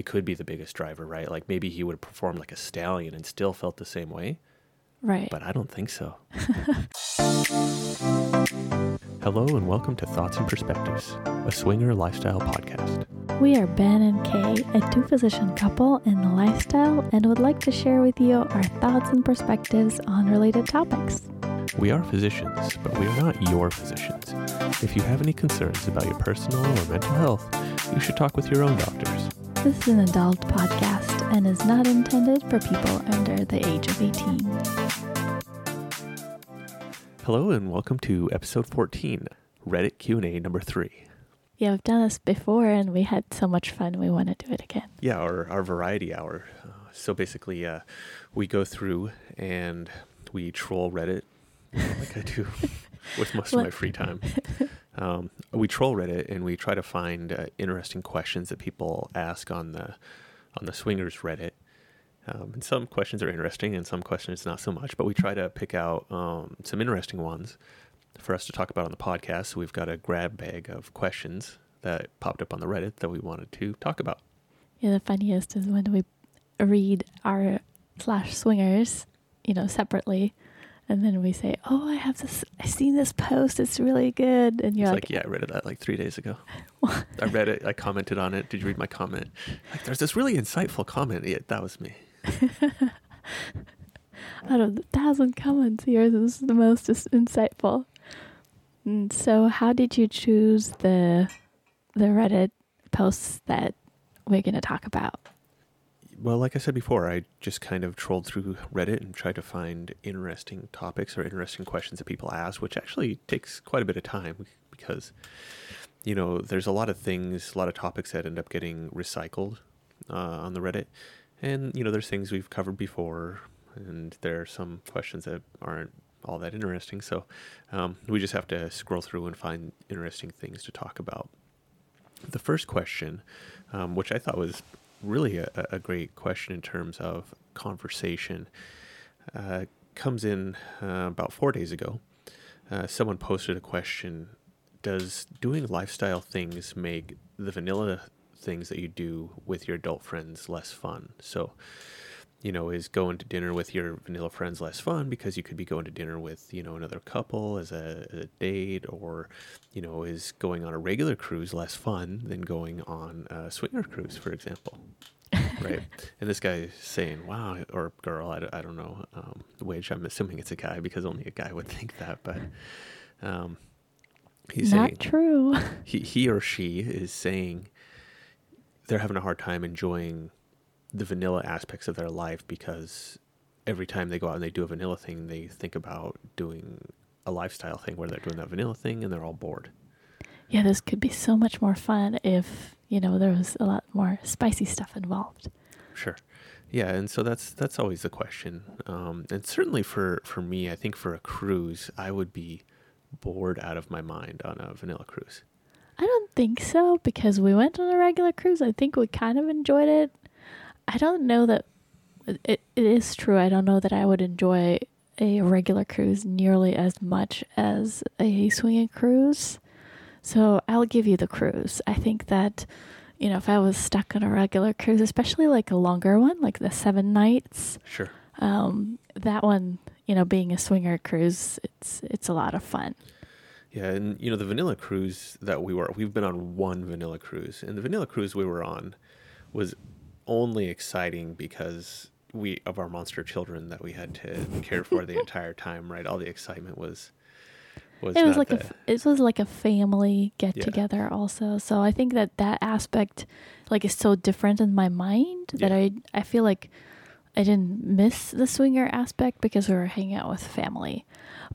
it could be the biggest driver, right? Like maybe he would have performed like a stallion and still felt the same way, Right. but I don't think so. Hello and welcome to Thoughts and Perspectives, a swinger lifestyle podcast. we are Ben and Kae, a two physician couple in the lifestyle, and would like to share with you our thoughts and perspectives on related topics. We are physicians, but we are not your physicians. If you have any concerns about your personal or mental health, you should talk with your own doctors. This is an adult podcast and is not intended for people under the age of 18. Hello and welcome to episode 14, Reddit Q&A number 3. Yeah, we've done this before and we had so much fun. We want to do it again. Yeah, our, our variety hour. So basically, uh, we go through and we troll Reddit, like I do with most of my free time. Um, we troll Reddit and we try to find uh, interesting questions that people ask on the on the swingers Reddit. Um, and some questions are interesting and some questions not so much. But we try to pick out um, some interesting ones for us to talk about on the podcast. So we've got a grab bag of questions that popped up on the Reddit that we wanted to talk about. Yeah, the funniest is when we read our slash swingers, you know, separately, and then we say, "Oh, I have this. I seen this post. It's really good." And you're like, like, yeah, I read it that like three days ago. I read it. I commented on it. Did you read my comment? Like, there's this really insightful comment. Yeah, that was me. out of the thousand comments, yours is the most insightful. And so, how did you choose the the Reddit posts that we're going to talk about? Well, like I said before, I just kind of trolled through Reddit and tried to find interesting topics or interesting questions that people ask, which actually takes quite a bit of time because, you know, there's a lot of things, a lot of topics that end up getting recycled uh, on the Reddit. And, you know, there's things we've covered before, and there are some questions that aren't all that interesting. So um, we just have to scroll through and find interesting things to talk about. The first question, um, which I thought was really a, a great question in terms of conversation, uh, comes in uh, about four days ago. Uh, someone posted a question Does doing lifestyle things make the vanilla things that you do with your adult friends less fun? So, you know, is going to dinner with your vanilla friends less fun because you could be going to dinner with, you know, another couple as a, as a date, or, you know, is going on a regular cruise less fun than going on a swinger cruise, for example? right. And this guy is saying, wow, or girl, I, don't- I don't know, um, which I'm assuming it's a guy because only a guy would think that, but um, he's Not saying, true. he, he or she is saying they're having a hard time enjoying the vanilla aspects of their life because every time they go out and they do a vanilla thing, they think about doing a lifestyle thing where they're doing that vanilla thing and they're all bored. yeah, this could be so much more fun if you know there was a lot more spicy stuff involved. Sure. Yeah, and so that's that's always the question. Um, and certainly for for me, I think for a cruise, I would be bored out of my mind on a vanilla cruise. I don't think so because we went on a regular cruise. I think we kind of enjoyed it. I don't know that it, it is true. I don't know that I would enjoy a regular cruise nearly as much as a swinging cruise. So I'll give you the cruise. I think that, you know, if I was stuck on a regular cruise, especially like a longer one, like the seven nights, Sure. um, that one, you know, being a swinger cruise, it's it's a lot of fun. Yeah, and you know the vanilla cruise that we were we've been on one vanilla cruise, and the vanilla cruise we were on was only exciting because we of our monster children that we had to care for the entire time. Right, all the excitement was was it was like a the- f- it was like a family get together also so i think that that aspect like is so different in my mind that Yeah. i i feel like i didn't miss the swinger aspect because we were hanging out with family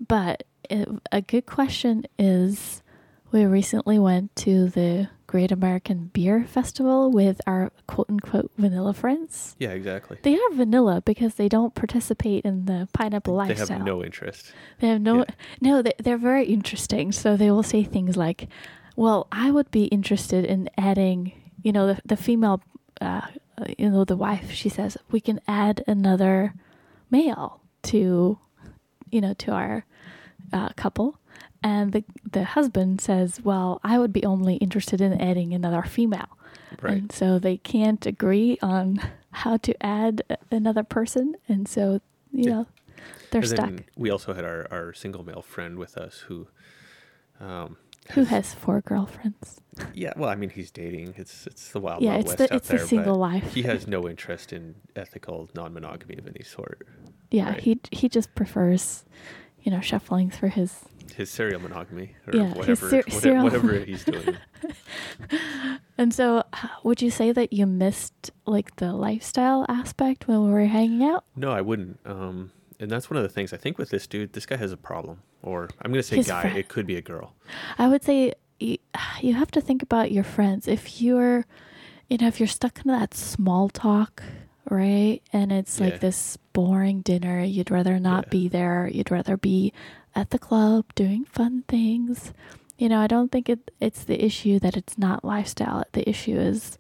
but it, a good question is we recently went to the great american beer festival with our quote unquote vanilla friends yeah exactly. they are vanilla because they don't participate in the pineapple They lifestyle They have no interest. they have no, Yeah. no, they, they're very interesting. So they will say things like, well, I would be interested in adding, you know, the, the female, uh, uh, you know, the wife, she says, we can add another male to, you know, to our uh, couple. And the, the husband says, well, I would be only interested in adding another female. Right. And so they can't agree on how to add another person. And so, you Yeah. know, they're and stuck. we also had our, our single male friend with us who, um, Who has four girlfriends? yeah, well, I mean, he's dating. It's it's the wild, yeah, wild it's west the it's there. the single life. he has no interest in ethical non-monogamy of any sort. yeah, right. he he just prefers, you know, shuffling through his. His serial monogamy or Yeah, whatever, ser- whate- serial- whatever he's doing. And so, would you say that you missed like the lifestyle aspect when we were hanging out? No, I wouldn't. Um, and that's one of the things I think with this dude. This guy has a problem, or I'm going to say His guy. friend. It could be a girl. I would say you, you have to think about your friends. If you're, you know, if you're stuck in that small talk, right? And it's Yeah. like this boring dinner, you'd rather not Yeah. be there. You'd rather be at the club doing fun things. You know, I don't think it it's the issue that it's not lifestyle. The issue is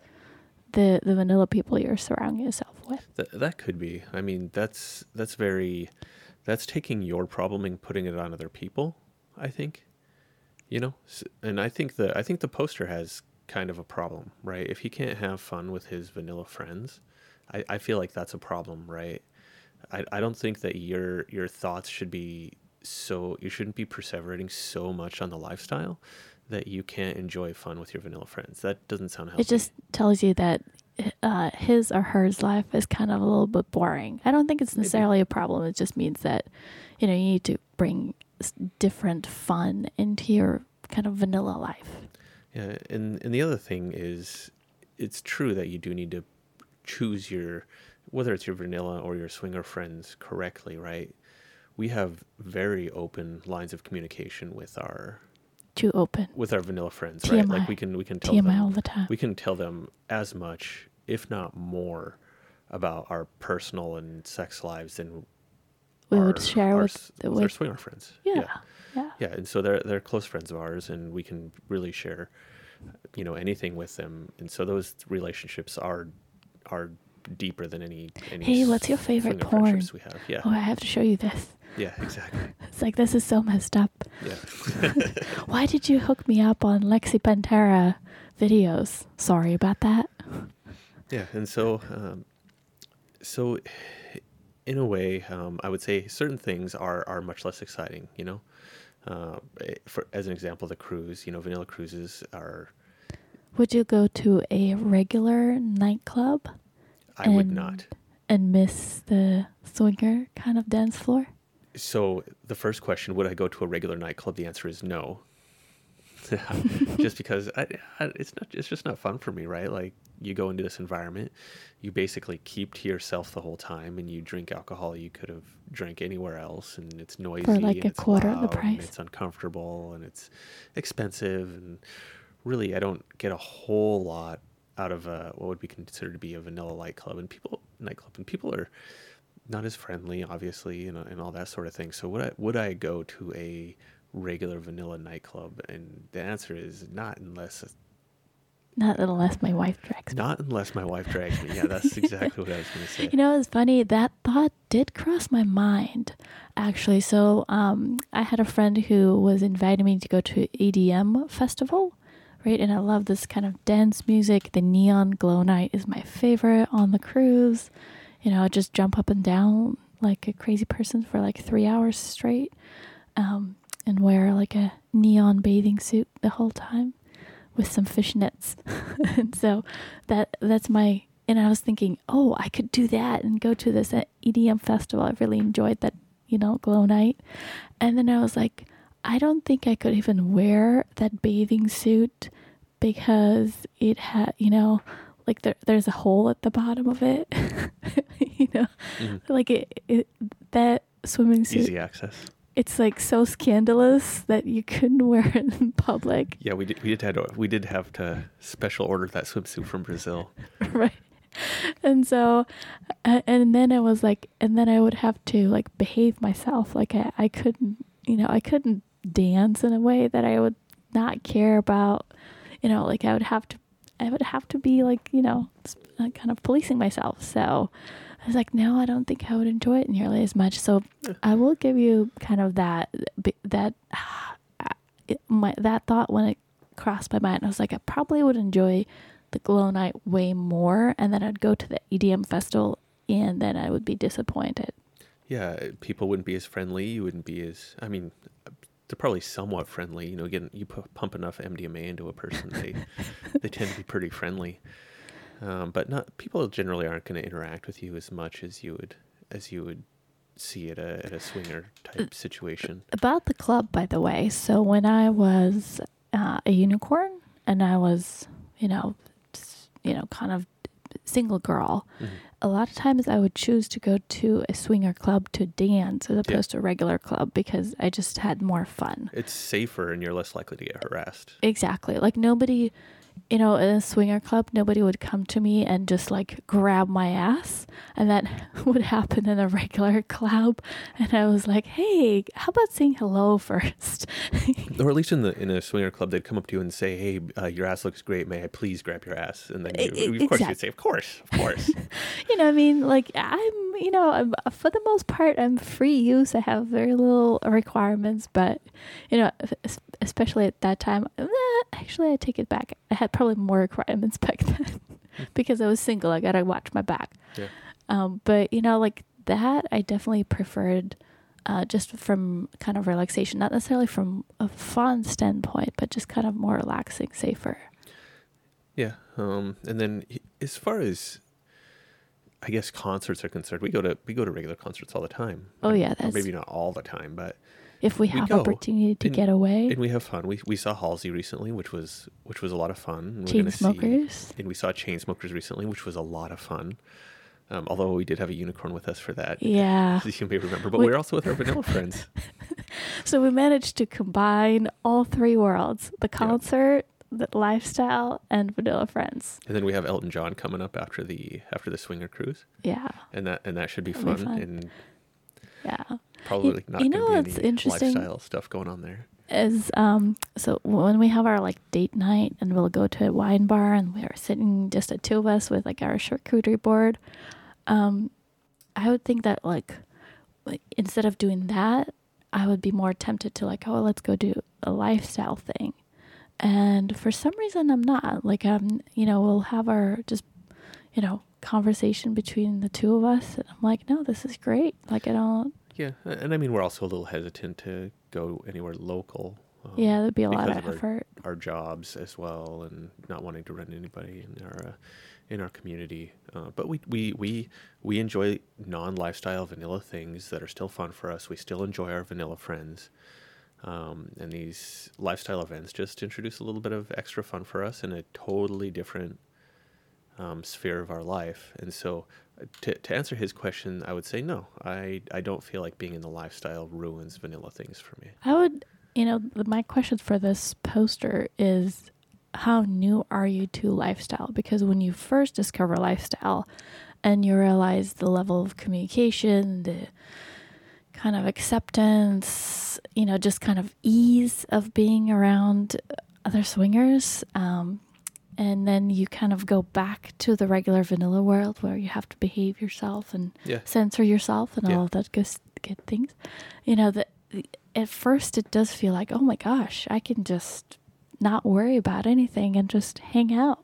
the the vanilla people you're surrounding yourself with. That that could be. I mean, that's that's very. That's taking your problem and putting it on other people. I think. You know, and I think the I think the poster has kind of a problem, right? If he can't have fun with his vanilla friends, I, I feel like that's a problem, right? I, I don't think that your your thoughts should be so you shouldn't be perseverating so much on the lifestyle that you can't enjoy fun with your vanilla friends. That doesn't sound healthy. It just tells you that uh, his or hers life is kind of a little bit boring. I don't think it's necessarily a problem. It just means that you know you need to bring different fun into your kind of vanilla life. Yeah, and and the other thing is, it's true that you do need to choose your, whether it's your vanilla or your swinger friends correctly, right? We have very open lines of communication with our Too open. with our vanilla friends, right? Like we can we can tell TMI all them the time. we can tell them as much, if not more, about our personal and sex lives than We our, would share our, with the with our swinger friends. yeah, yeah. Yeah, and so they're they're close friends of ours, and we can really share, you know, anything with them. And so those relationships are are deeper than any any. Hey, what's your favorite porn? We have, yeah, Oh, I have to show you this. Yeah, exactly, It's like this is so messed up. yeah, Why did you hook me up on Lexi Pantera videos? Sorry about that. yeah. And so, um, so in a way, um, I would say certain things are are much less exciting. You know, uh, for as an example, the cruise. You know, vanilla cruises are. Would you go to a regular nightclub I would not. and miss the swinger kind of dance floor? So the first question, would I go to a regular nightclub? The answer is no. just because I, I, it's not, it's just not fun for me, right? Like you go into this environment, you basically keep to yourself the whole time, and you drink alcohol you could have drank anywhere else, and it's noisy, like and a it's quarter of the price. it's uncomfortable, and it's expensive, and really, I don't get a whole lot out of a, what would be considered to be a vanilla nightclub, and people nightclub, and people are not as friendly, obviously, and, and all that sort of thing. So would I would I go to a regular vanilla nightclub? And the answer is not unless Not unless my wife drags me. not unless my wife drags me. Yeah, that's exactly what I was going to say. You know, it's funny that thought did cross my mind, actually. So, um, I had a friend who was inviting me to go to EDM festival, right? And I love this kind of dance music. The neon glow night is my favorite on the cruise. You know, just jump up and down like a crazy person for like three hours straight, um, and wear like a neon bathing suit the whole time with some fishnets. and so that that's my and I was thinking, oh, I could do that and go to this uh, EDM festival. I really enjoyed that, you know, glow night. And then I was like, I don't think I could even wear that bathing suit because it had, you know, like there, there's a hole at the bottom of it. you know, Mhm. like it, it that swimming suit. Easy access. It's like so scandalous that you couldn't wear it in public. Yeah, we did. We did have to, we did have to special order that swimsuit from Brazil. right and so and then i was like and then i would have to like behave myself like i, I couldn't you know i couldn't dance in a way that i would not care about you know like i would have to i would have to be like you know uh, kind of policing myself so i was like no i don't think i would enjoy it nearly as much so i will give you kind of that that it, my that thought when it crossed my mind i was like i probably would enjoy the glow night way more and then I'd go to the EDM festival and then I would be disappointed. Yeah, people wouldn't be as friendly. You wouldn't be as. I mean, they're probably somewhat friendly. You know, getting you pu- pump enough MDMA into a person, they they tend to be pretty friendly. Um, but not people generally aren't going to interact with you as much as you would as you would see at a at a swinger type situation. About the club, by the way. So when I was uh, a unicorn and I was, you know, you know, kind of single girl, Mhm. A lot of times I would choose to go to a swinger club to dance as opposed to a regular club because I just had more fun. It's safer and you're less likely to get harassed. Exactly. Like nobody, you know, in a swinger club, nobody would come to me and just like grab my ass. And that would happen in a regular club. And I was like, hey, how about saying hello first? Or at least in the in a swinger club, they'd come up to you and say, "Hey, uh, your ass looks great. May I please grab your ass?" And then you, E- e- of course exact- you'd say, "Of course, of course." you know, I mean, like I'm, you know, I'm, for the most part, I'm free use. I have very little requirements, but you know, especially at that time, eh, actually, I take it back. I had probably more requirements back then because I was single. I gotta watch my back. Yeah. Um, but you know, like that, I definitely preferred. Uh, just from kind of relaxation, not necessarily from a fun standpoint, but just kind of more relaxing, safer. Yeah. Um, and then as far as I guess concerts are concerned, we go to we go to regular concerts all the time. Oh, yeah, maybe not all the time, but If we We have go, opportunity to and- get away, and we have fun. We we saw Halsey recently, which was which was a lot of fun. and chain see- smokers. and we saw Chainsmokers recently, which was a lot of fun. Um, although we did have a unicorn with us for that, Yeah. as you may remember. But We- we were also with our vanilla friends. So we managed to combine all three worlds the concert, the lifestyle, and vanilla friends. And then we have Elton John coming up after the after the swinger cruise, Yeah. and that and that should be fun, be fun. and Yeah. Probably not you know what's interesting? lifestyle stuff going on there. Is um so when we have our like date night and we'll go to a wine bar and we're sitting just the two of us with like our charcuterie board, um, I would think that like, like instead of doing that, I would be more tempted to like, oh, let's go do a lifestyle thing. And for some reason, I'm not. Like, um, you know, we'll have our just, you know, conversation between the two of us, and I'm like, no, this is great. Like, I don't. Yeah, and I mean we're also a little hesitant to go anywhere local. um, Yeah, that'd be a lot of of our- effort. our jobs as well, and not wanting to run anybody in our uh, in our community. Uh, but we we we we enjoy non-lifestyle vanilla things that are still fun for us. We still enjoy our vanilla friends. Um, and these lifestyle events just introduce a little bit of extra fun for us in a totally different um, sphere of our life. And so, to, to answer his question, I would say no. I, I don't feel like being in the lifestyle ruins vanilla things for me. I would, you know, my question for this poster is how new are you to lifestyle? Because when you first discover lifestyle and you realize the level of communication, the kind of acceptance, you know, just kind of ease of being around other swingers, um, and then you kind of go back to the regular vanilla world where you have to behave yourself and Yeah. censor yourself and Yeah. all of that good, good things. You know, that at first it does feel like, oh my gosh, I can just not worry about anything and just hang out.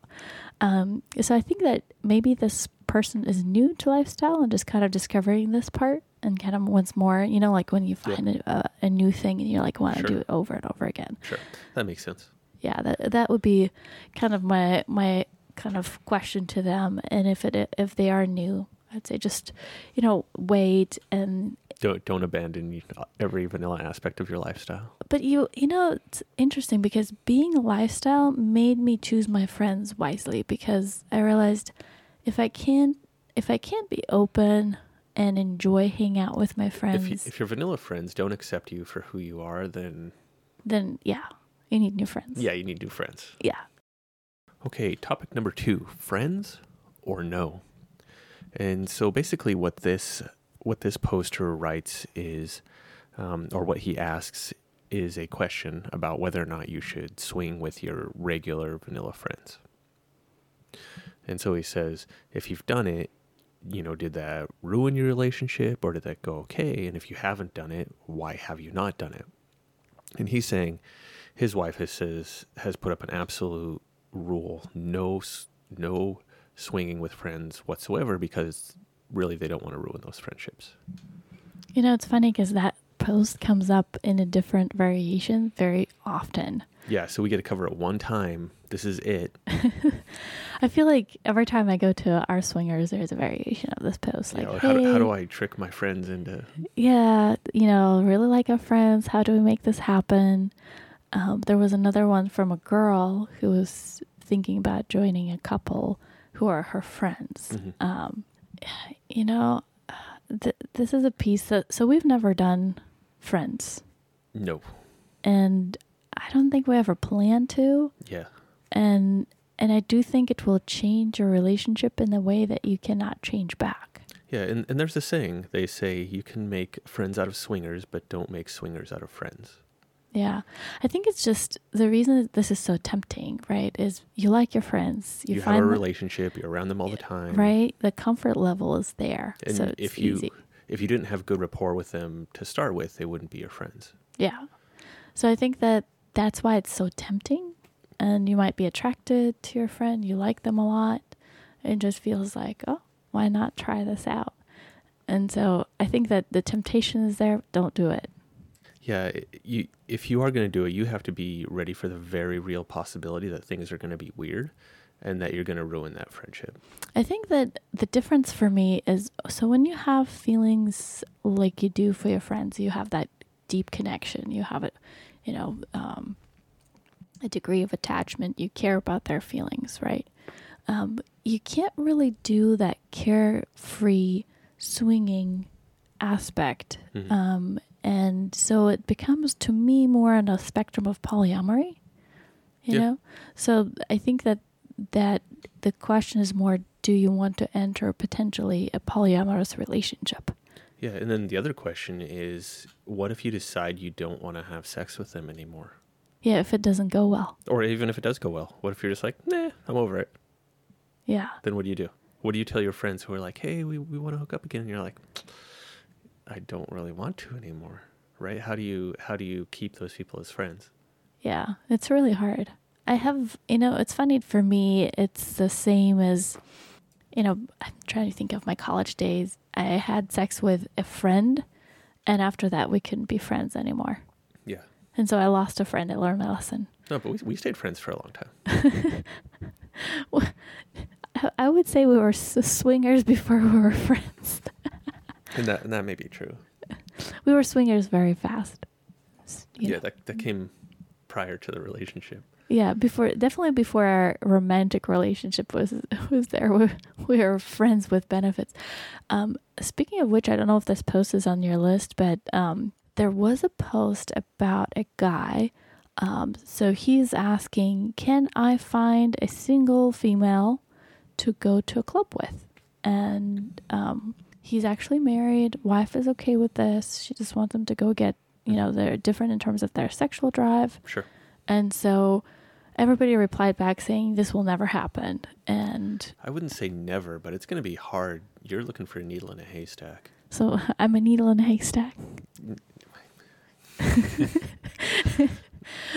Um, so I think that maybe this person is new to lifestyle and just kind of discovering this part and kind of once more, you know, like when you Yeah. find a, a new thing and you're like want to Sure. do it over and over again. Sure. That makes sense. Yeah, that that would be kind of my my kind of question to them. And if it if they are new, I'd say just you know wait and Don't don't abandon every vanilla aspect of your lifestyle. But you, you know, it's interesting because being a lifestyle made me choose my friends wisely because I realized if I can't, if I can't be open and enjoy hanging out with my friends, If you, if your vanilla friends don't accept you for who you are, then then yeah, you need new friends. yeah, you need new friends. Yeah. Okay, topic number two: friends or no. And so basically, what this what this poster writes is, um, or what he asks is a question about whether or not you should swing with your regular vanilla friends. And so he says, if you've done it, you know, did that ruin your relationship or did that go okay? And if you haven't done it, why have you not done it? And he's saying his wife has says has put up an absolute rule: no, no swinging with friends whatsoever because really they don't want to ruin those friendships. You know, it's funny because that post comes up in a different variation very often. Yeah, so we get to cover it one time. This is it. I feel like every time I go to our swingers, there's a variation of this post. Like, know, how, do, how do I trick my friends into yeah, you know, really like our friends. How do we make this happen? Um, there was another one from a girl who was thinking about joining a couple who are her friends. Mhm. Um, you know, th- this is a piece that, so we've never done friends. no? And I don't think we ever plan to. Yeah, And, and I do think it will change your relationship in the way that you cannot change back. yeah, and, and there's a saying they say you can make friends out of swingers, but don't make swingers out of friends. Yeah. I think it's just the reason that this is so tempting, right? Is you like your friends, you, You, have a relationship, you're around them all the time, right? The comfort level is there. And so it's if you easy. if you didn't have good rapport with them to start with, they wouldn't be your friends. Yeah. So I think that that's why it's so tempting. And you might be attracted to your friend, you like them a lot. It just feels like, oh, why not try this out? And so I think that the temptation is there. Don't do it. Yeah, you if you are going to do it, you have to be ready for the very real possibility that things are going to be weird and that you're going to ruin that friendship. I think that the difference for me is so when you have feelings like you do for your friends, you have that deep connection, you have it, you know, um, a degree of attachment, you care about their feelings, right? Um, you can't really do that carefree swinging aspect. Mhm. Um, and so it becomes to me more on a spectrum of polyamory, you Yeah. know? So I think that that the question is more do you want to enter potentially a polyamorous relationship? Yeah, and then the other question is what if you decide you don't want to have sex with them anymore? Yeah, if it doesn't go well. Or even if it does go well, what if you're just like, nah, I'm over it? Yeah. Then what do you do? What do you tell your friends who are like, hey, we, we want to hook up again? And you're like, I don't really want to anymore, right? How do you how do you keep those people as friends? Yeah, it's really hard. I have, you know, it's funny for me, it's the same as, you know, I'm trying to think of my college days. I had sex with a friend, and after that, we couldn't be friends anymore. Yeah. And so I lost a friend. I learned my lesson. No, but we, we stayed friends for a long time. I- I would say we were swingers before we were friends. And that, and that may be true. We were swingers very fast. Yeah, know. that, that came prior to the relationship. Yeah, before definitely before our romantic relationship was was there, we, we were friends with benefits. Um, speaking of which, I don't know if this post is on your list, but um, there was a post about a guy. Um, so he's asking, can I find a single female to go to a club with? And um, he's actually married. Wife is okay with this. She just wants him to go get, you know, they're different in terms of their sexual drive. Sure. And so everybody replied back saying this will never happen. And I wouldn't say never, but it's going to be hard. You're looking for a needle in a haystack. so I'm a needle in a haystack.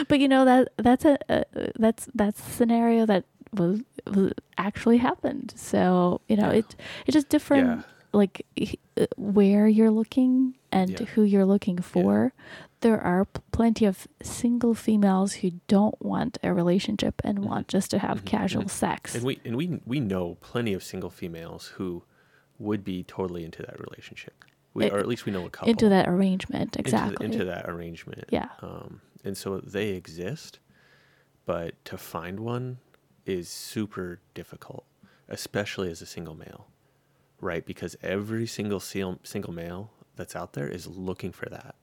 but you know that that's a, a that's that's a scenario that was, was actually happened. So you know Yeah. it it's just different Yeah. Like uh, where you're looking and Yeah. who you're looking for. There are plenty of single females who don't want a relationship and Mhm. want just to have Mhm. casual And- sex. And we and we we know plenty of single females who would be totally into that relationship. We, It- or at least we know a couple into that arrangement into the- exactly into, that arrangement. yeah Um, and so they exist, but to find one is super difficult, especially as a single male, right? Because every single single male that's out there is looking for that,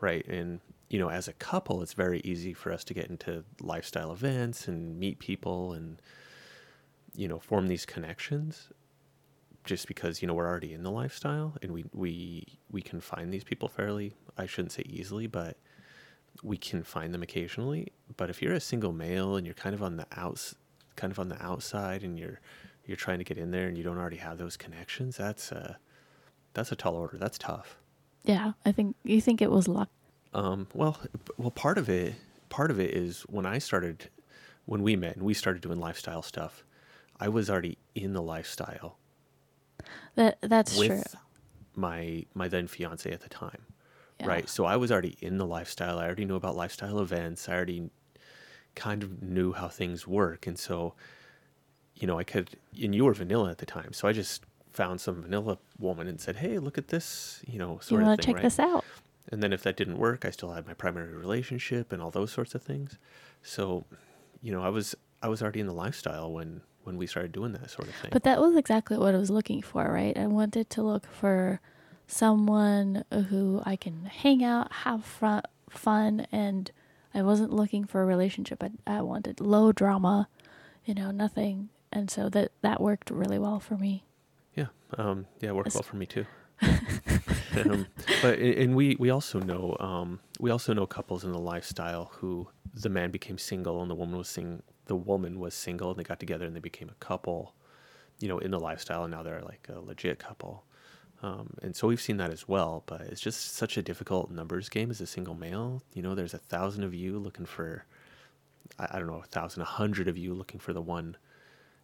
right? And you know, as a couple, it's very easy for us to get into lifestyle events and meet people and you know form these connections just because you know we're already in the lifestyle and we we we can find these people fairly I shouldn't say easily but we can find them occasionally but if you're a single male and you're kind of on the outs kind of on the outside and you're you're trying to get in there and you don't already have those connections that's a that's a tall order that's tough yeah i think you think it was luck um, well, well, part of it, part of it is when I started, when we met and we started doing lifestyle stuff. I was already in the lifestyle That that's with true. my my then fiance at the time. Yeah. Right. So I was already in the lifestyle. I already knew about lifestyle events. I already kind of knew how things work. And so, you know, I could, and you were vanilla at the time. So I just found some vanilla woman and said, hey, look at this, you know, You sort want of to thing. check right? this out? And then if that didn't work, I still had my primary relationship and all those sorts of things. So, you know, I was, I was already in the lifestyle when, when we started doing that sort of thing. But that was exactly what I was looking for, right? I wanted to look for someone who I can hang out, have fun, fun, and I wasn't looking for a relationship. I, I wanted low drama, you know, nothing. And so that that worked really well for me. Yeah, um, yeah, it worked well for me too. um, but and we we also know um, we also know couples in the lifestyle who the man became single and the woman was sing the woman was single and they got together and they became a couple, you know, in the lifestyle and now they're like a legit couple. Um, and so we've seen that as well, but it's just such a difficult numbers game as a single male. You know, there's a thousand of you looking for, I, I don't know, a thousand, a hundred of you looking for the one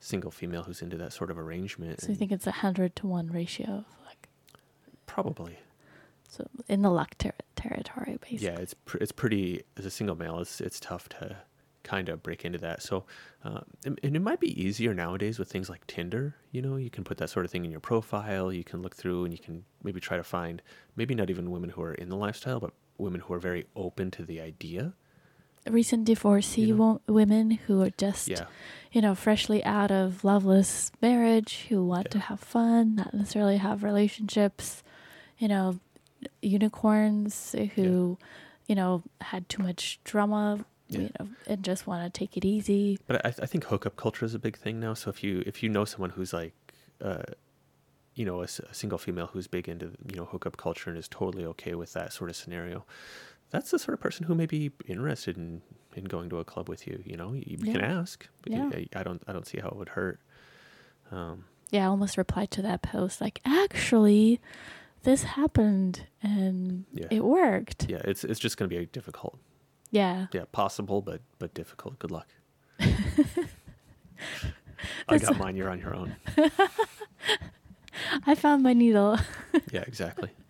single female who's into that sort of arrangement. So you think it's a hundred to one ratio of like Probably. so in the luck ter- territory, basically. Yeah, it's pr- it's pretty as a single male. It's it's tough to kind of break into that. So, uh, and, and it might be easier nowadays with things like Tinder. You know, you can put that sort of thing in your profile. You can look through and you can maybe try to find maybe not even women who are in the lifestyle, but women who are very open to the idea. Recent divorcee You know? wo- women who are just Yeah, you know, freshly out of loveless marriage who want to have fun, not necessarily have relationships, you know, unicorns who, you know, had too much drama, Yeah. you know, and just want to take it easy. but I, I think hookup culture is a big thing now. So if you if you know someone who's like, uh, you know, a, a single female who's big into you know hookup culture and is totally okay with that sort of scenario, that's the sort of person who may be interested in in going to a club with you. You know, you, you can ask. Yeah. I, I don't I don't see how it would hurt. Um, Yeah, I almost replied to that post like, actually, this happened and Yeah. it worked. yeah, it's it's just going to be difficult. Yeah. Yeah, possible, but but difficult. Good luck. I got mine. You're on your own. I found my needle. Yeah, exactly.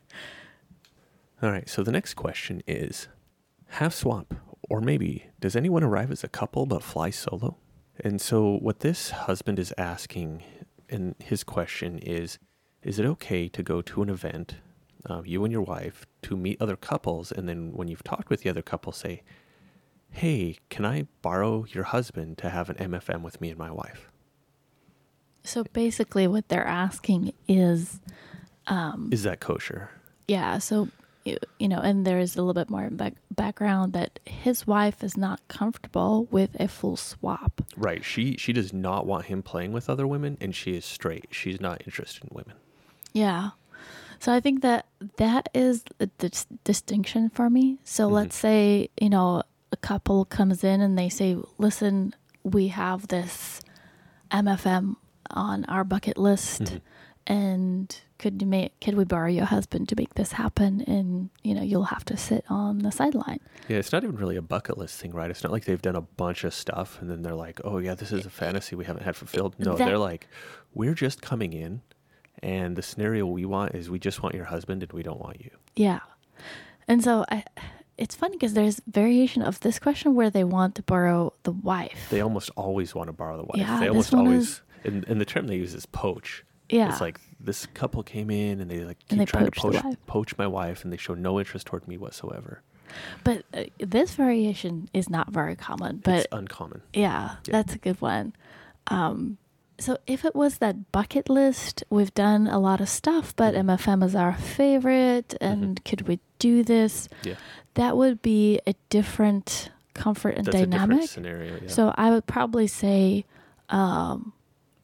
All right, so the next question is half swap, or maybe does anyone arrive as a couple but fly solo? And so, what this husband is asking in his question is Is it okay to go to an event, uh, you and your wife, to meet other couples, and then when you've talked with the other couple, say, Hey, can I borrow your husband to have an MFM with me and my wife? So basically, what they're asking is um, Is that kosher? Yeah, so you, you know, and there is a little bit more back, background that his wife is not comfortable with a full swap. Right. She she does not want him playing with other women, and she is straight. She's not interested in women. Yeah. So I think that that is the dis- distinction for me. So Mhm. let's say, you know, a couple comes in and they say, "Listen, we have this MFM on our bucket list Mhm. And could you make could we borrow your husband to make this happen and, you know, you'll have to sit on the sideline." Yeah, it's not even really a bucket list thing, right? It's not like they've done a bunch of stuff and then they're like, "Oh yeah, this is a fantasy we haven't had fulfilled." No, That- they're like, "We're just coming in, and the scenario we want is we just want your husband and we don't want you." Yeah. And so I, it's funny because there's variation of this question where they want to borrow the wife. They almost always want to borrow the wife. Yeah, they this almost one always, is- and, and the term they use is poach. Yeah. It's like this couple came in and they like keep they trying to poach poach, my wife, and they show no interest toward me whatsoever. but uh, this variation is not very common. But it's uncommon. yeah, Yeah. that's a good one. Um, so if it was that bucket list, we've done a lot of stuff, but. MFM is our favorite, and Mm-hmm. could we do this? Yeah. That would be a different comfort and That's a different dynamic. scenario. Yeah. So I would probably say um,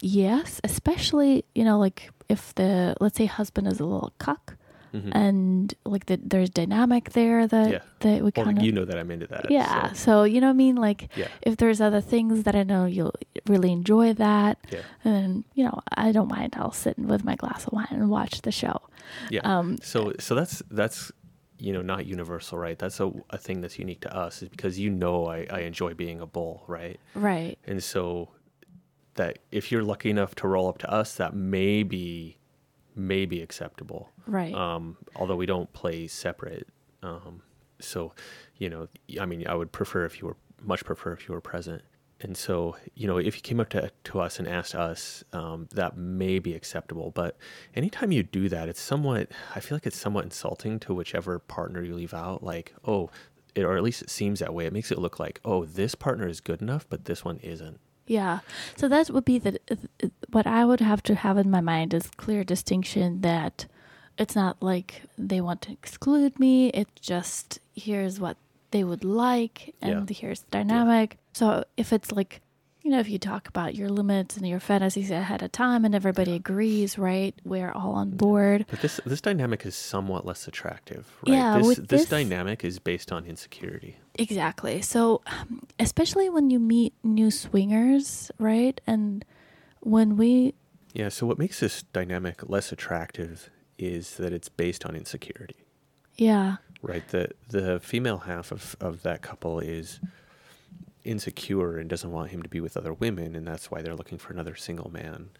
yes, especially you know like if the let's say husband is a little cuck Mhm. and like the, there's dynamic there that Yeah. that we kind of you know that I'm into that. yeah. so, So you know what I mean like yeah. if there's other things that I know you'll really enjoy that Yeah. and then you know I don't mind I'll sit with my glass of wine and watch the show. Yeah. Um, so so that's that's you know not universal, right? That's a, a thing that's unique to us is because you know I, I enjoy being a bull, right? right. And so that if you're lucky enough to roll up to us, that may be may be acceptable. Right. Um, although we don't play separate. Um, so, you know, I mean, I would prefer if you were much prefer if you were present. And so, you know, if you came up to, to us and asked us, um, that may be acceptable. But anytime you do that, it's somewhat, I feel like it's somewhat insulting to whichever partner you leave out. Like, oh, it, or at least it seems that way. It makes it look like, oh, this partner is good enough, but this one isn't. Yeah. So that would be the what I would have to have in my mind is clear distinction that it's not like they want to exclude me. It's just here's what they would like and Yeah. here's the dynamic. So if it's like you know, if you talk about your limits and your fantasies ahead of time and everybody agrees, right? We're all on board. But this this dynamic is somewhat less attractive, right? Yeah, this, with this this- dynamic is based on insecurity. Exactly. So, um, especially when you meet new swingers, right? And when we, Yeah, so what makes this dynamic less attractive is that it's based on insecurity. yeah, Right. The the female half of, of that couple is insecure and doesn't want him to be with other women, and that's why they're looking for another single man.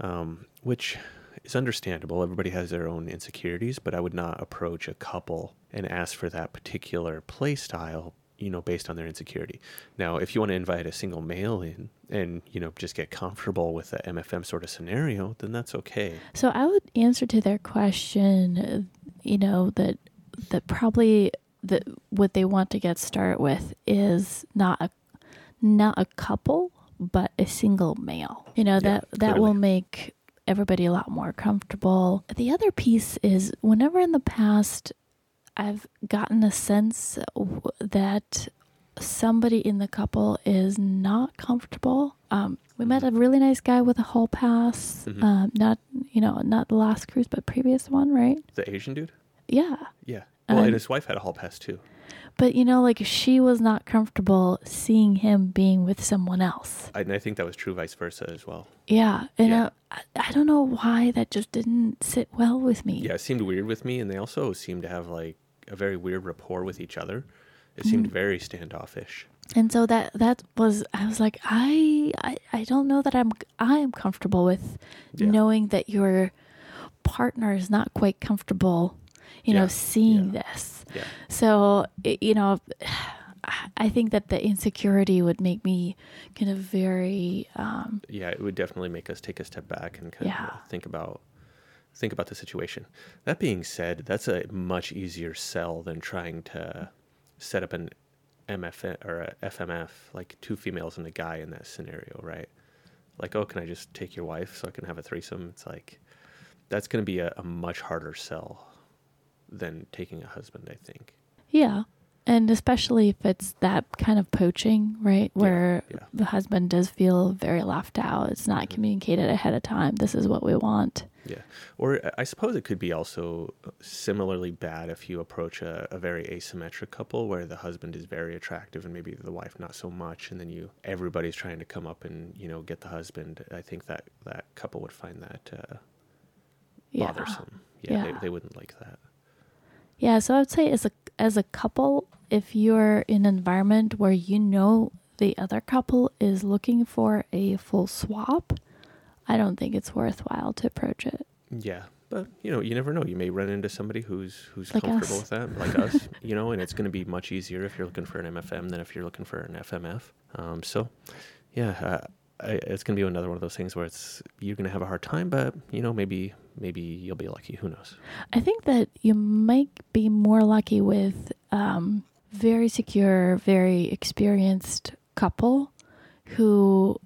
Um, which is understandable. Everybody has their own insecurities, but I would not approach a couple and ask for that particular play style, you know, based on their insecurity. Now, if you want to invite a single male in and, you know, just get comfortable with the MFM sort of scenario, then that's okay. So I would answer to their question, you know, that that probably that what they want to get started with is not a not a couple, but a single male. You know Yeah, that that will make everybody a lot more comfortable. The other piece is whenever in the past I've gotten a sense that somebody in the couple is not comfortable. Um, we met a really nice guy with a hall pass. Mhm. Um, not you know not the last cruise, but previous one, right? The Asian dude? Yeah, Yeah. Well, Um, and his wife had a hall pass too. but you know, like she was not comfortable seeing him being with someone else. I- And I think that was true vice versa as well. Yeah, and Yeah. uh, I, I don't know why that just didn't sit well with me. Yeah, it seemed weird with me, and they also seemed to have like a very weird rapport with each other. It seemed Mhm. very standoffish. And so that that was I was like I I, I don't know that I'm I am comfortable with Yeah. knowing that your partner is not quite comfortable, you Yeah, know, seeing yeah. this. Yeah. So you know, I- think that the insecurity would make me kind of very um, Yeah, it would definitely make us take a step back and kind Yeah. of think about think about the situation. That being said, that's a much easier sell than trying to set up an MF or a FMF, like two females and a guy in that scenario, right? Like, oh, can I just take your wife so I can have a threesome? It's like that's going to be a, a much harder sell than taking a husband, I think. yeah. And especially if it's that kind of poaching, right? Where yeah. the husband does feel very left out. It's not Mhm. communicated ahead of time. This is what we want. Yeah. Or I suppose it could be also similarly bad if you approach a, a very asymmetric couple where the husband is very attractive and maybe the wife not so much and then you everybody's trying to come up and, you know, get the husband. I think that that couple would find that uh, Yeah. bothersome. Yeah, Yeah. They, they wouldn't like that. Yeah, so I would say as a as a couple, if you're in an environment where you know the other couple is looking for a full swap, I don't think it's worthwhile to approach it. Yeah. But you know, you never know. You may run into somebody who's who's Like comfortable us. with that, like us. You know, and it's going to be much easier if you're looking for an MFM than if you're looking for an FMF. Um, so, yeah, uh, I, it's going to be another one of those things where it's you're going to have a hard time, but you know, maybe maybe you'll be lucky. Who knows? I think that you might be more lucky with um, very secure, very experienced couple who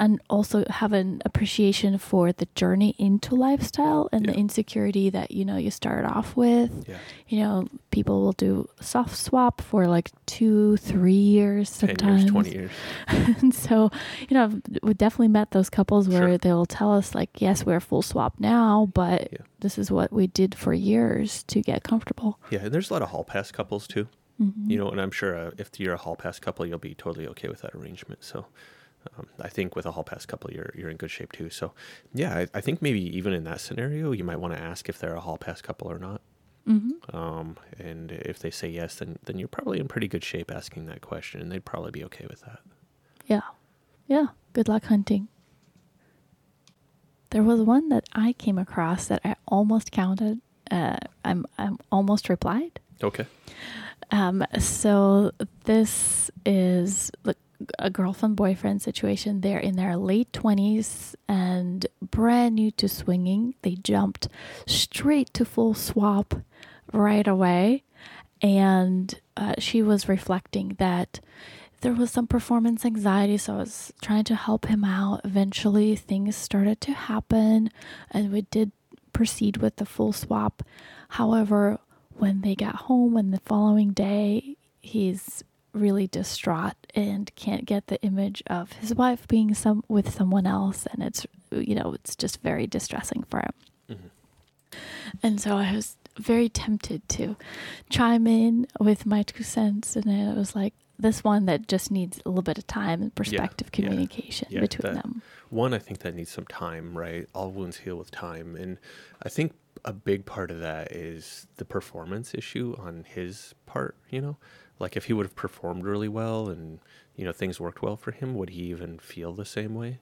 and also have an appreciation for the journey into lifestyle and the insecurity that you know you start off with. Yeah, You know, people will do soft swap for like two, three years ten sometimes. years, twenty years. and so, you know, we definitely met those couples where Sure. they'll tell us like, yes, we're full swap now, but Yeah. this is what we did for years to get comfortable. Yeah, and there's a lot of hall pass couples too. Mhm. You know, and I'm sure uh, if you're a hall pass couple, you'll be totally okay with that arrangement. So. Um, I think with a hall pass couple, you're you're in good shape too. So, yeah, I, I think maybe even in that scenario, you might want to ask if they're a hall pass couple or not. Mhm. Um, and if they say yes, then then you're probably in pretty good shape asking that question, and they'd probably be okay with that. Yeah. Yeah. Good luck hunting. there was one that I came across that I almost counted. Uh, I'm I'm almost replied. Okay. Um, so this is the- a girlfriend boyfriend situation. They're in their late twenties and brand new to swinging. They jumped straight to full swap right away, and uh, she was reflecting that there was some performance anxiety. So I was trying to help him out. Eventually, things started to happen, and we did proceed with the full swap. However, when they got home and the following day, he's really distraught and can't get the image of his wife being some with someone else and it's you know it's just very distressing for him Mhm. and so i was very tempted to chime in with my two cents and it was like this one that just needs a little bit of time and perspective yeah. communication Yeah, between that- them One, I think that needs some time, right? All wounds heal with time. And I think a big part of that is the performance issue on his part, you know? Like if he would have performed really well and, you know, things worked well for him, would he even feel the same way?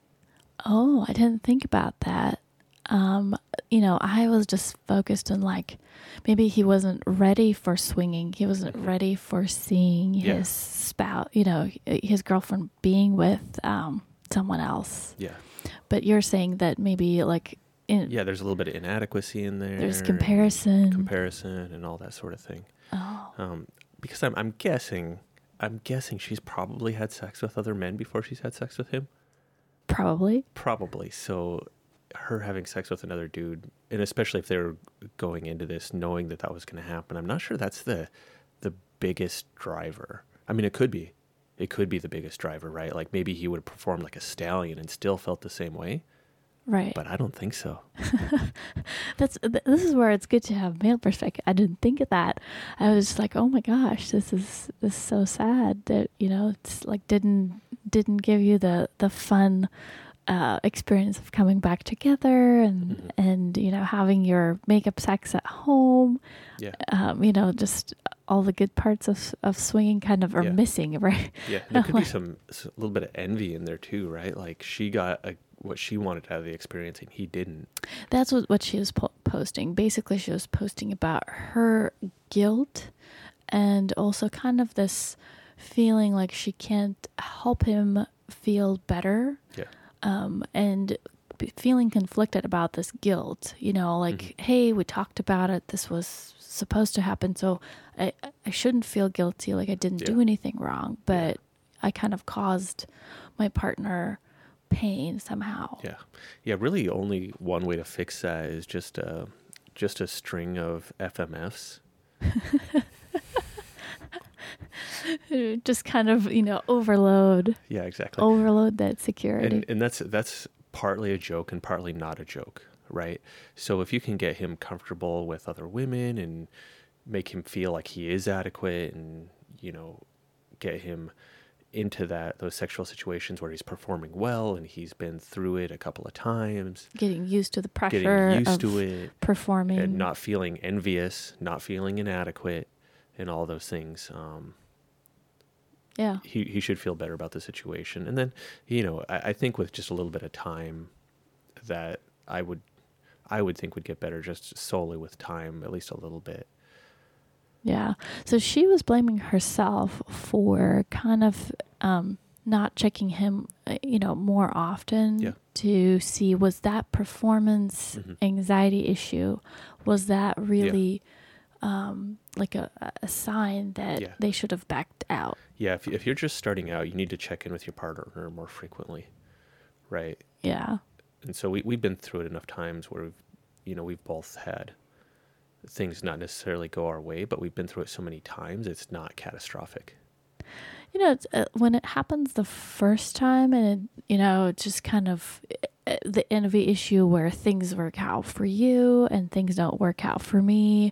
Oh, I didn't think about that. Um, you know, I was just focused on like maybe he wasn't ready for swinging. He wasn't ready for seeing Yeah. his spouse, you know, his girlfriend being with um, someone else. Yeah. But you're saying that maybe like in, Yeah, there's a little bit of inadequacy in there. there's comparison. Comparison and all that sort of thing. oh, Um, because I'm, I'm guessing, I'm guessing she's probably had sex with other men before she's had sex with him. probably. Probably. So her having sex with another dude, and especially if they're going into this knowing that that was going to happen, I'm not sure that's the the biggest driver. I mean, it could be. It could be the biggest driver, right? Like maybe he would have performed like a stallion and still felt the same way, Right. but I don't think so. That's th- this is where it's good to have male perspective. I didn't think of that. I was just like, oh my gosh, this is this is so sad that you know it's like didn't didn't give you the the fun uh, experience of coming back together and Mhm. and you know having your makeup sex at home. Yeah. Um, you know, just all the good parts of of swinging kind of are Yeah. missing, right? Yeah, there could be some a little bit of envy in there too, right? Like she got a, what she wanted out of the experience and he didn't. That's what, what she was po- posting. Basically, she was posting about her guilt and also kind of this feeling like she can't help him feel better. Yeah. Um, and feeling conflicted about this guilt. You know, like, Mhm. hey, we talked about it. This was supposed to happen. So I, I shouldn't feel guilty. Like I didn't do anything wrong, but I kind of caused my partner pain somehow. Yeah, yeah. Really, only one way to fix that is just a just a string of FMFs. just kind of you know overload Yeah, exactly. overload that security and and that's that's partly a joke and partly not a joke, right? So if you can get him comfortable with other women and make him feel like he is adequate, and you know, get him into that those sexual situations where he's performing well and he's been through it a couple of times, getting used to the pressure getting used to it, performing and not feeling envious, not feeling inadequate, and all those things. Um, yeah he he should feel better about the situation. And then, you know, I, I think with just a little bit of time, that I would, I would think would get better just solely with time, at least a little bit. Yeah so she was blaming herself for kind of um not checking him uh, you know more often Yeah. to see was that performance Mhm. anxiety issue was that really um like a, a sign that Yeah. they should have backed out Yeah, if if you're just starting out, you need to check in with your partner more frequently, right? yeah And so we we've been through it enough times where we've, you know, we've both had things not necessarily go our way, but we've been through it so many times, it's not catastrophic. you know it's, uh, when it happens the first time and it, you know it's just kind of uh, the envy issue where things work out for you and things don't work out for me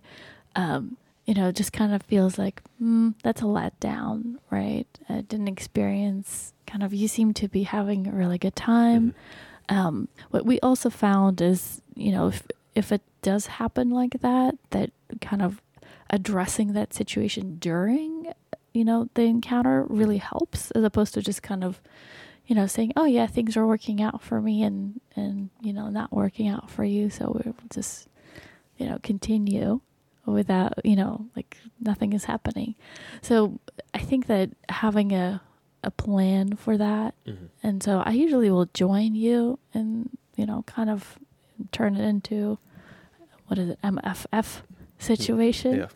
um you know it just kind of feels like mm, that's a letdown right i didn't experience kind of you seem to be having a really good time Mhm. um, what we also found is, you know, if if it does happen like that, that kind of addressing that situation during, you know, the encounter really helps, as opposed to just kind of, you know, saying, "Oh yeah, things are working out for me," and and you know, not working out for you, so we'll just you know continue without you know like nothing is happening. So I think that having a a plan for that, hmm and so I usually will join you and you know kind of turn it into what is it MFF situation Yeah.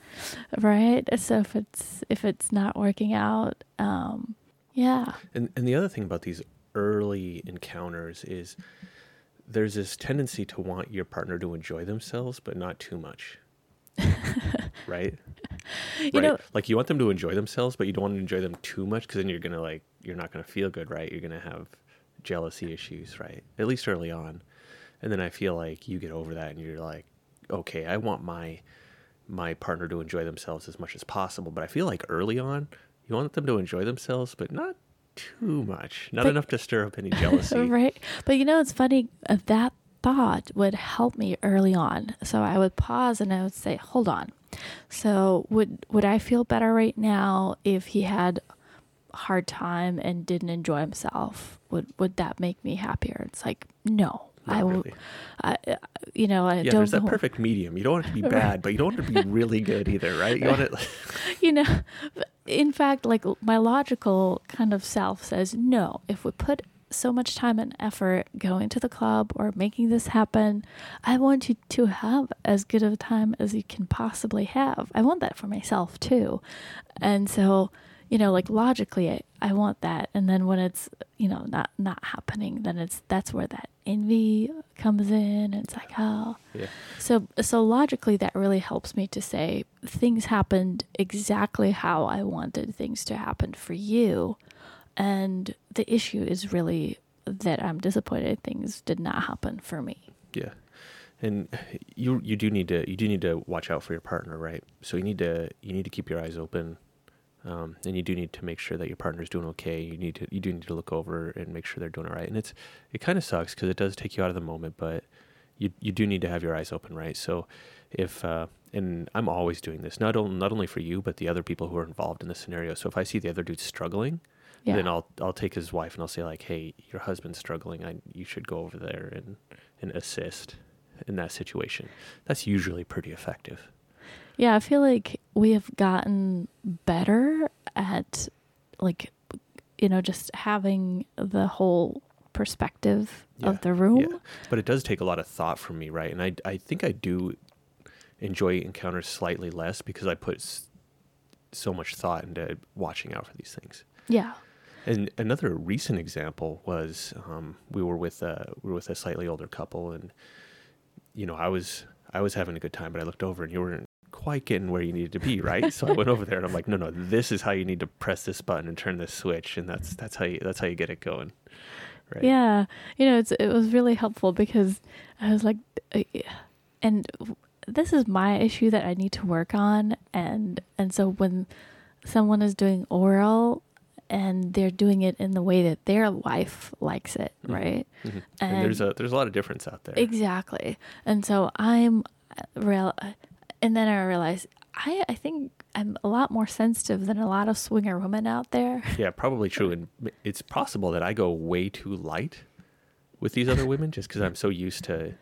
right so if it's if it's not working out um yeah And and the other thing about these early encounters is there's this tendency to want your partner to enjoy themselves, but not too much. right? you right. know like you want them to enjoy themselves, but you don't want to enjoy them too much because then you're gonna like you're not gonna feel good, right? You're gonna have jealousy issues, right? At least early on. And then I feel like you get over that and you're like, okay, I want my my partner to enjoy themselves as much as possible. But I feel like early on, you want them to enjoy themselves, but not too much. Not But- enough to stir up any jealousy. right but you know it's funny uh, that thought would help me early on so i would pause and i would say hold on so would would i feel better right now if he had hard time and didn't enjoy himself would would that make me happier it's like no i will really. I, uh, you know i Yeah, don't there's that perfect medium. You don't want it to be bad, but you don't want it to be really good either, right? You want it you know in fact like my logical kind of self says no if we put so much time and effort going to the club or making this happen i want you to have as good of a time as you can possibly have i want that for myself too and so you know like logically i, I want that and then when it's you know not not happening then it's that's where that envy comes in and it's like oh yeah. so so logically that really helps me to say things happened exactly how I wanted things to happen for you and the issue is really that I'm disappointed things did not happen for me. Yeah. And you you do need to you do need to watch out for your partner, right? So you need to you need to keep your eyes open. Um, and you do need to make sure that your partner's doing okay. You need to you do need to look over and make sure they're doing all right. And it's it kind of sucks because it does take you out of the moment, but you you do need to have your eyes open, right? So if uh, and I'm always doing this, not only not only for you, but the other people who are involved in the scenario. So if I see the other dude struggling, Yeah. then I'll I'll take his wife and I'll say like, hey, your husband's struggling. I you should go over there and and assist in that situation. That's usually pretty effective. Yeah, I feel like we have gotten better at like you know just having the whole perspective Yeah, of the room. Yeah, but it does take a lot of thought from me, right? And I I think I do enjoy encounters slightly less because I put s- so much thought into watching out for these things. yeah. And another recent example was um, we were with a, we were with a slightly older couple, and you know I was I was having a good time, but I looked over and you weren't quite getting where you needed to be, right? so I went over there and I'm like, no, no, this is how you need to press this button and turn this switch, and that's that's how you that's how you get it going, right? Yeah, you know, it's it was really helpful because I was like, uh, and this is my issue that I need to work on, and and so when someone is doing oral and they're doing it in the way that their wife likes it, Mhm. right? Mhm. And, there's a there's a lot of difference out there. Exactly, and so I'm real, and then I realized I I think I'm a lot more sensitive than a lot of swinger women out there. Yeah, probably true. And it's possible that I go way too light with these other women just because I'm so used to,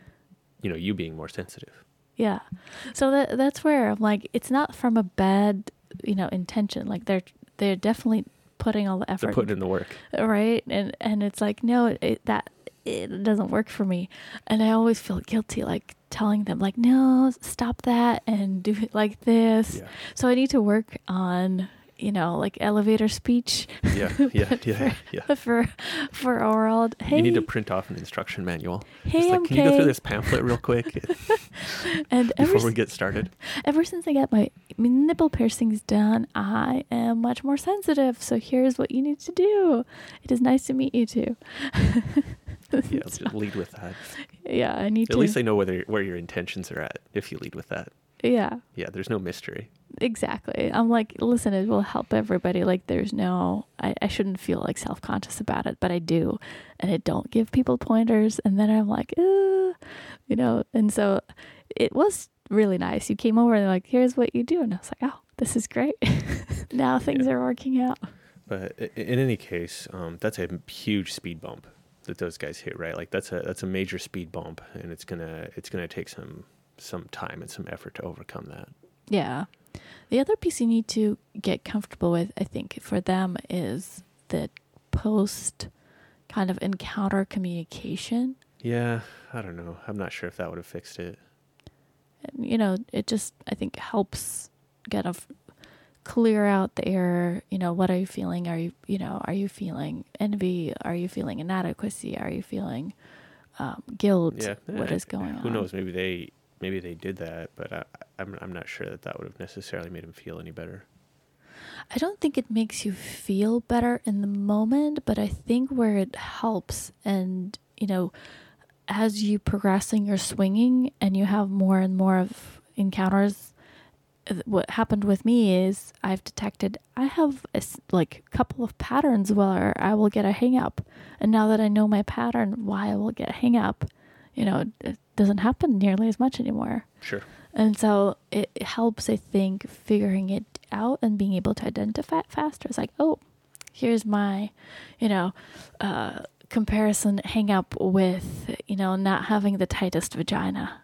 you know, you being more sensitive. Yeah. So that that's where I'm like it's not from a bad, you know, intention. Like they're they're definitely putting all the effort. They're putting in the work. Uh, right? And and it's like no, it, that it doesn't work for me. And I always feel guilty like telling them like no, stop that and do it like this. Yeah, So I need to work on, you know, like elevator speech yeah, yeah, yeah, yeah. for for oral. Hey, You need to print off an instruction manual. hey, Just like, can you go through this pamphlet real quick And before we get started? ever since I got my nipple piercings done, I am much more sensitive. So here's what you need to do. It is nice to meet you too. Yeah, just lead with that. yeah, I need At to. At least they know whether where your intentions are at if you lead with that. yeah, Yeah, there's no mystery. exactly. I'm like, listen, it will help everybody. Like, there's no, I, I shouldn't feel like self conscious about it, but I do. And I don't give people pointers. And then I'm like, uh, you know, and so it was really nice. You came over and like, here's what you do. And I was like, oh, this is great. now things Yeah. are working out. But in any case, um, that's a huge speed bump that those guys hit, right? Like that's a that's a major speed bump, and it's gonna it's gonna take some some time and some effort to overcome that. Yeah. The other piece you need to get comfortable with, I think, for them is the post kind of encounter communication. Yeah, I don't know. I'm not sure if that would have fixed it. You know, it just, I think, helps kind of clear out the error. You know, what are you feeling? Are you, you know, are you feeling envy? Are you feeling inadequacy? Are you feeling um, guilt? Yeah, What is going Who knows? Maybe they maybe they did that, but I, I'm I'm not sure that that would have necessarily made him feel any better. I don't think it makes you feel better in the moment, but I think where it helps, and you know, as you progress in your swinging and you have more and more of encounters, what happened with me is I've detected I have a like a couple of patterns where I will get a hang up, and now that I know my pattern, why I will get a hang up, you know, it doesn't happen nearly as much anymore. Sure. And so it it helps, I think, figuring it out and being able to identify it faster. It's like, oh, here's my, you know, uh, comparison hang up with, you know, not having the tightest vagina.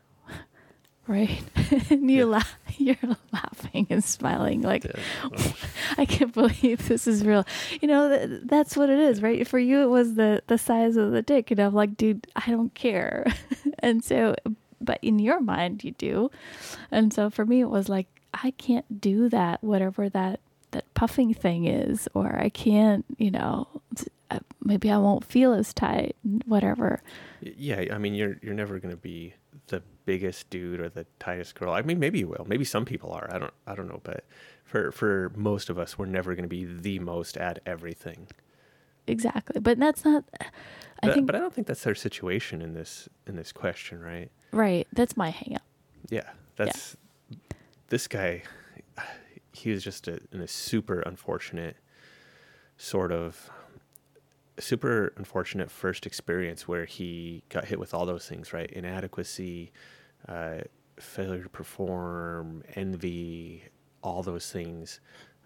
Right? and you Yeah. laugh, you're laughing and smiling like, Yeah. I can't believe this is real. You know, th- that's what it is, right? For you, it was the the size of the dick, and I'm like, dude, I don't care. and so, but in your mind, you do. And so for me, it was like, I can't do that, whatever that that puffing thing is, or I can't, you know, uh, maybe I won't feel as tight, whatever. yeah, I mean, you're you're never gonna be the biggest dude or the tightest girl. I mean, maybe you will. Maybe some people are. I don't I don't know, but for for most of us, we're never gonna be the most at everything. Exactly, but that's not. I But, think but I don't think that's their situation in this in this question, right? right. That's my hang up. Yeah, that's this guy. He was just a, in a super unfortunate sort of super unfortunate first experience where he got hit with all those things, right? Inadequacy, uh, failure to perform, envy, all those things.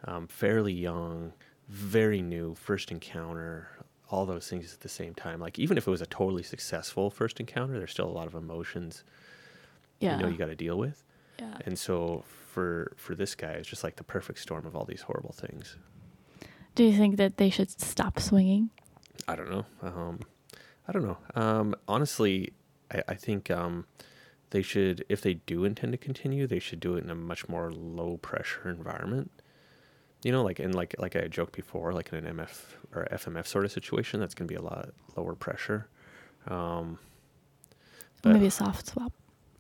Um, fairly young, very new, first encounter, all those things at the same time. Like even if it was a totally successful first encounter, there's still a lot of emotions Yeah. you know you got to deal with. yeah. And so for for this guy, it's just like the perfect storm of all these horrible things. Do you think that they should stop swinging? I don't know. Um, I don't know. Um, honestly, I, I think um, they should, if they do intend to continue, they should do it in a much more low pressure environment. You know, like in like like I joked before, like in an MF or FMF sort of situation, that's going to be a lot lower pressure. Um, but- Maybe a soft swap.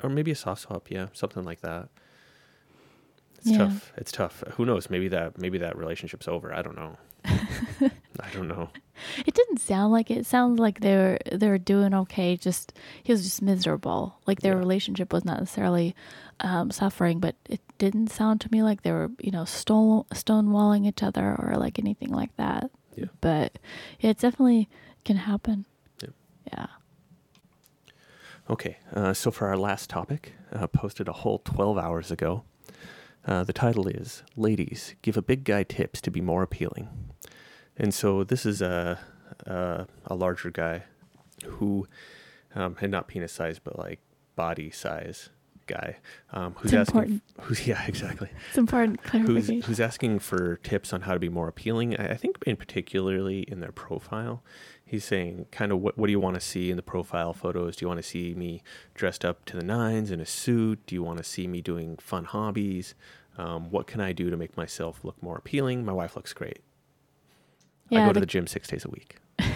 or maybe a soft swap, yeah, something like that. It's Yeah. tough. It's tough. Who knows? Maybe that maybe that relationship's over. I don't know. I don't know. It didn't sound like it. It sounds like they were they were doing okay. Just he was just miserable. Like their Yeah. relationship was not necessarily um, suffering, but it didn't sound to me like they were you know stone stonewalling each other or like anything like that. Yeah. But yeah, it definitely can happen. Yeah. Yeah. Okay, uh, so for our last topic, uh, posted a whole 12 hours ago, uh, the title is Ladies, Give a Big Guy Tips to Be More Appealing. And so this is a, a, a larger guy who um, had not penis size, but like body size guy um, who's It's asking. important. Who's, yeah, exactly. It's important who's clarification. who's asking for tips on how to be more appealing. I I think in particularly in their profile, he's saying kind of what what do you want to see in the profile photos? Do you want to see me dressed up to the nines in a suit? Do you want to see me doing fun hobbies? Um, what can I do to make myself look more appealing? My wife looks great. I Yeah, go to the- the gym six days a week.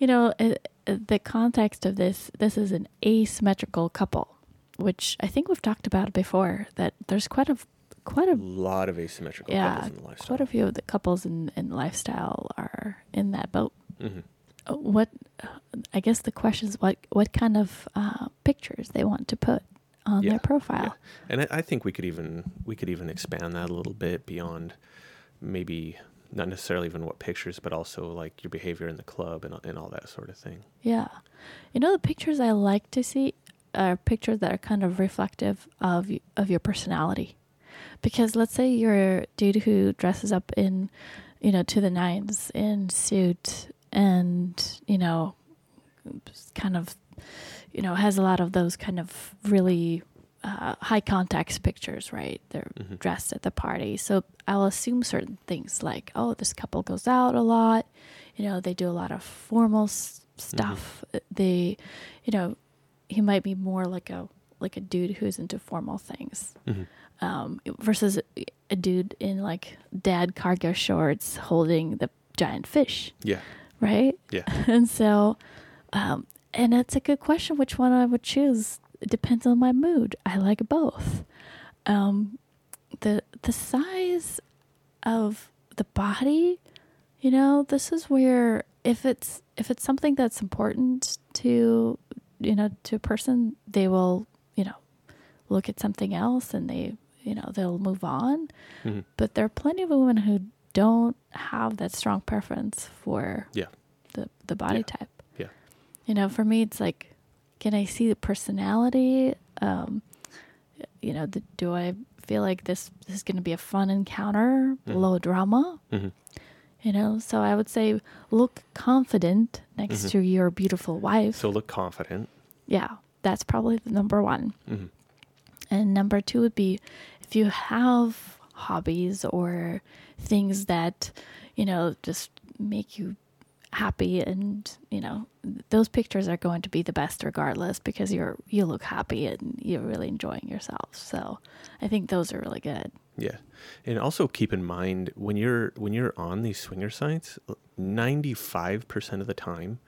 You know, uh, uh, the context of this, this is an asymmetrical couple, which I think we've talked about before. That there's quite a, quite A a, lot of asymmetrical yeah, couples in the lifestyle. quite a few of the couples in in lifestyle are in that boat. hmm Uh, What, I guess the question is what what kind of uh, pictures they want to put on Yeah, their profile. And I, I think we could even we could even expand that a little bit beyond maybe not necessarily even what pictures, but also like your behavior in the club and and all that sort of thing. Yeah. You know, the pictures I like to see are pictures that are kind of reflective of of your personality. Because let's say you're a dude who dresses up in, you know, to the nines in suit and, you know, kind of, you know, has a lot of those kind of really uh, high context pictures, right? They're Mhm. dressed at the party. So I'll assume certain things like, oh, this couple goes out a lot. You know, they do a lot of formal s- stuff. Uh, They, you know, he might be more like a like a dude who's into formal things Mhm. um, versus a dude in like dad cargo shorts holding the giant fish, Yeah. right? Yeah. And so, um, and it's a good question which one I would choose. It depends on my mood. I like both. Um, the the size of the body, you know, this is where if it's if it's something that's important to you know to a person, they will you know look at something else and they you know they'll move on. Mhm. But there are plenty of women who don't have that strong preference for Yeah. the the body Yeah. type. Yeah. You know, for me, it's like, can I see the personality? Um, you know, the, do I feel like this, this is going to be a fun encounter, Mhm. low drama? Mhm. You know, so I would say look confident next Mhm. to your beautiful wife. So look confident. yeah, that's probably the number one. Mhm. And number two would be if you have hobbies or things that, you know, just make you happy and, you know, those pictures are going to be the best regardless because you're you look happy and you're really enjoying yourself. So I think those are really good. Yeah, and also keep in mind when you're when you're on these swinger sites, ninety five percent of the time,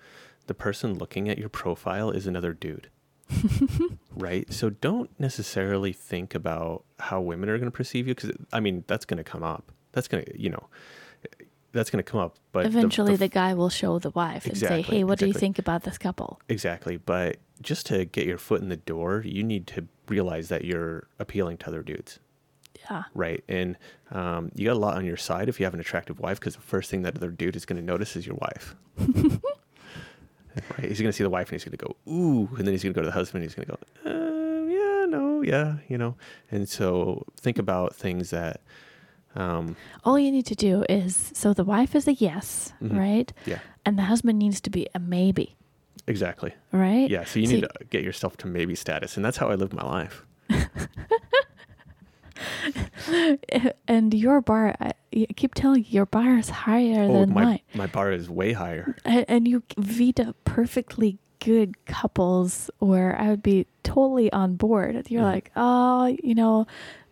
the person looking at your profile is another dude. right? So don't necessarily think about how women are going to perceive you because I mean that's going to come up. That's going to you know that's going to come up. But Eventually the the, guy will show the wife and say, "Hey, what do you think about this couple?" Exactly. But just to get your foot in the door, you need to realize that you're appealing to other dudes. Yeah. Right. And um, you got a lot on your side if you have an attractive wife because the first thing that other dude is going to notice is your wife. right. He's going to see the wife and he's going to go, ooh. And then he's going to go to the husband and he's going to go, uh, yeah, no, yeah, you know. And so think about things that, um, All you need to do is so the wife is a yes, Mhm. right? yeah, And the husband needs to be a maybe, exactly. right? Yeah. So you So need you- to get yourself to maybe status. And that's how I live my life. and your bar, I, keep telling you, your bar is higher Oh, than my, mine. my bar is way higher. And, and you veto perfectly good couples where I would be totally on board. You're Mhm. like, oh, you know,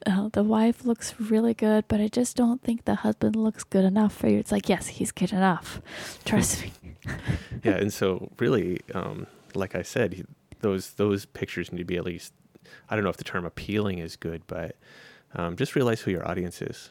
uh, the wife looks really good, but I just don't think the husband looks good enough for you. It's like, yes, he's good enough. Trust me. yeah, and so really, um, like I said, those those pictures need to be at least. I don't know if the term appealing is good, but um, just realize who your audience is.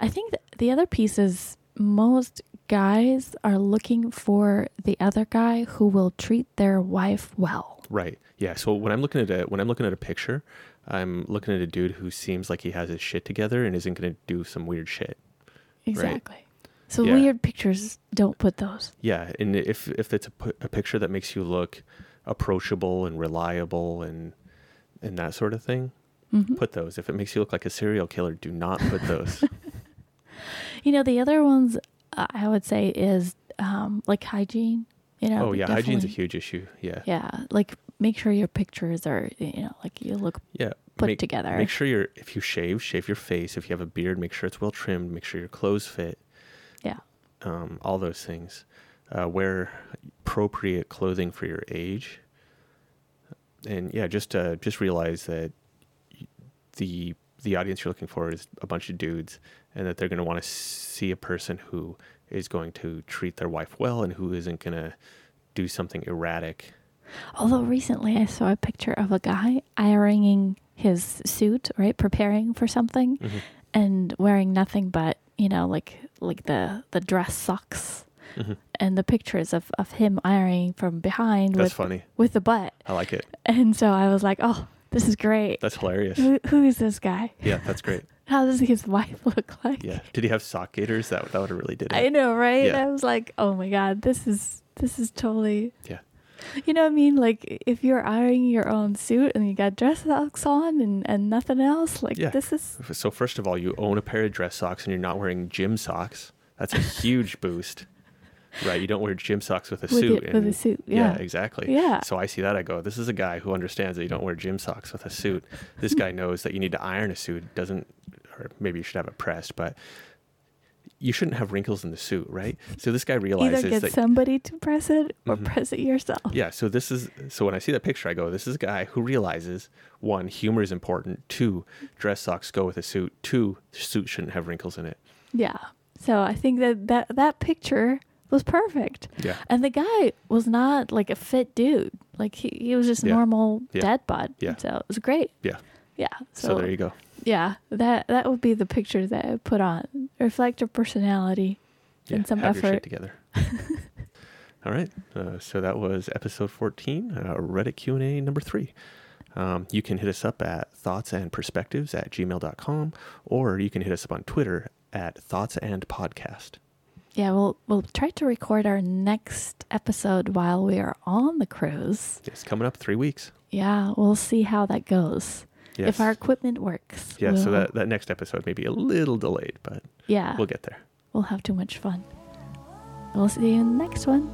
I think the other piece is most guys are looking for the other guy who will treat their wife well. Right. Yeah. So when I'm looking at a when I'm looking at a picture, I'm looking at a dude who seems like he has his shit together and isn't going to do some weird shit. Exactly. So Yeah. weird pictures, don't put those. Yeah, and if if it's a, a picture that makes you look approachable and reliable and and that sort of thing, Mhm. put those. If it makes you look like a serial killer, do not put those. You know, the other ones uh, I would say is um, like hygiene. You know, oh yeah, hygiene's a huge issue. Yeah. Yeah, like make sure your pictures are, you know, like you look Yeah. put make, together. Make sure you're if you shave, shave your face. If you have a beard, make sure it's well trimmed. Make sure your clothes fit. Yeah. Um, all those things. Uh, wear appropriate clothing for your age. And yeah, just uh, just realize that the the audience you're looking for is a bunch of dudes, and that they're going to want to see a person who is going to treat their wife well and who isn't going to do something erratic. Although recently I saw a picture of a guy ironing his suit, right, preparing for something, Mhm. and wearing nothing but you know, like like the the dress socks, Mhm. and the pictures of of him ironing from behind That's with funny. with the butt, I like it. and so I was like, oh, this is great. That's hilarious. Who, who is this guy? Yeah, that's great. How does his wife look like? Yeah. Did he have sock gaiters? That that would have really did it. I know, right? Yeah. I was like, oh my god, this is this is totally. Yeah. You know what I mean? Like if you're ironing your own suit and you got dress socks on and and nothing else, like Yeah. this is So first of all, you own a pair of dress socks and you're not wearing gym socks. That's a huge boost. Right, you don't wear gym socks with a With suit. it- with a suit, Yeah, yeah. exactly. Yeah. So I see that, I go, this is a guy who understands that you don't wear gym socks with a suit. This guy knows that you need to iron a suit. Doesn't, or maybe you should have it pressed, but you shouldn't have wrinkles in the suit, right? So this guy realizes Either get that somebody to press it or Mhm. press it yourself. yeah, so this is so when I see that picture, I go, this is a guy who realizes one, humor is important. Two, dress socks go with a suit. Two, suit shouldn't have wrinkles in it. Yeah. So I think that that, that picture was perfect. Yeah, And the guy was not like a fit dude. Like he, he was just Yeah. normal Yeah. dad bod. Yeah. So it was great. yeah. Yeah. So, So, there you go. Yeah, that that would be the picture that I put on. Reflect your personality Yeah, and some have your shit effort. together. All right, uh, so that was episode fourteen, uh, Reddit Q and A number three. Um, you can hit us up at thoughts and perspectives at gmail.com, or you can hit us up on Twitter at thoughts and podcast. Yeah, we'll we'll try to record our next episode while we are on the cruise. It's coming up three weeks. Yeah, we'll see how that goes. Yes. If our equipment works. yeah, so we'll- that, that next episode may be a little delayed, but yeah, we'll get there. we'll have too much fun. We'll see you in the next one.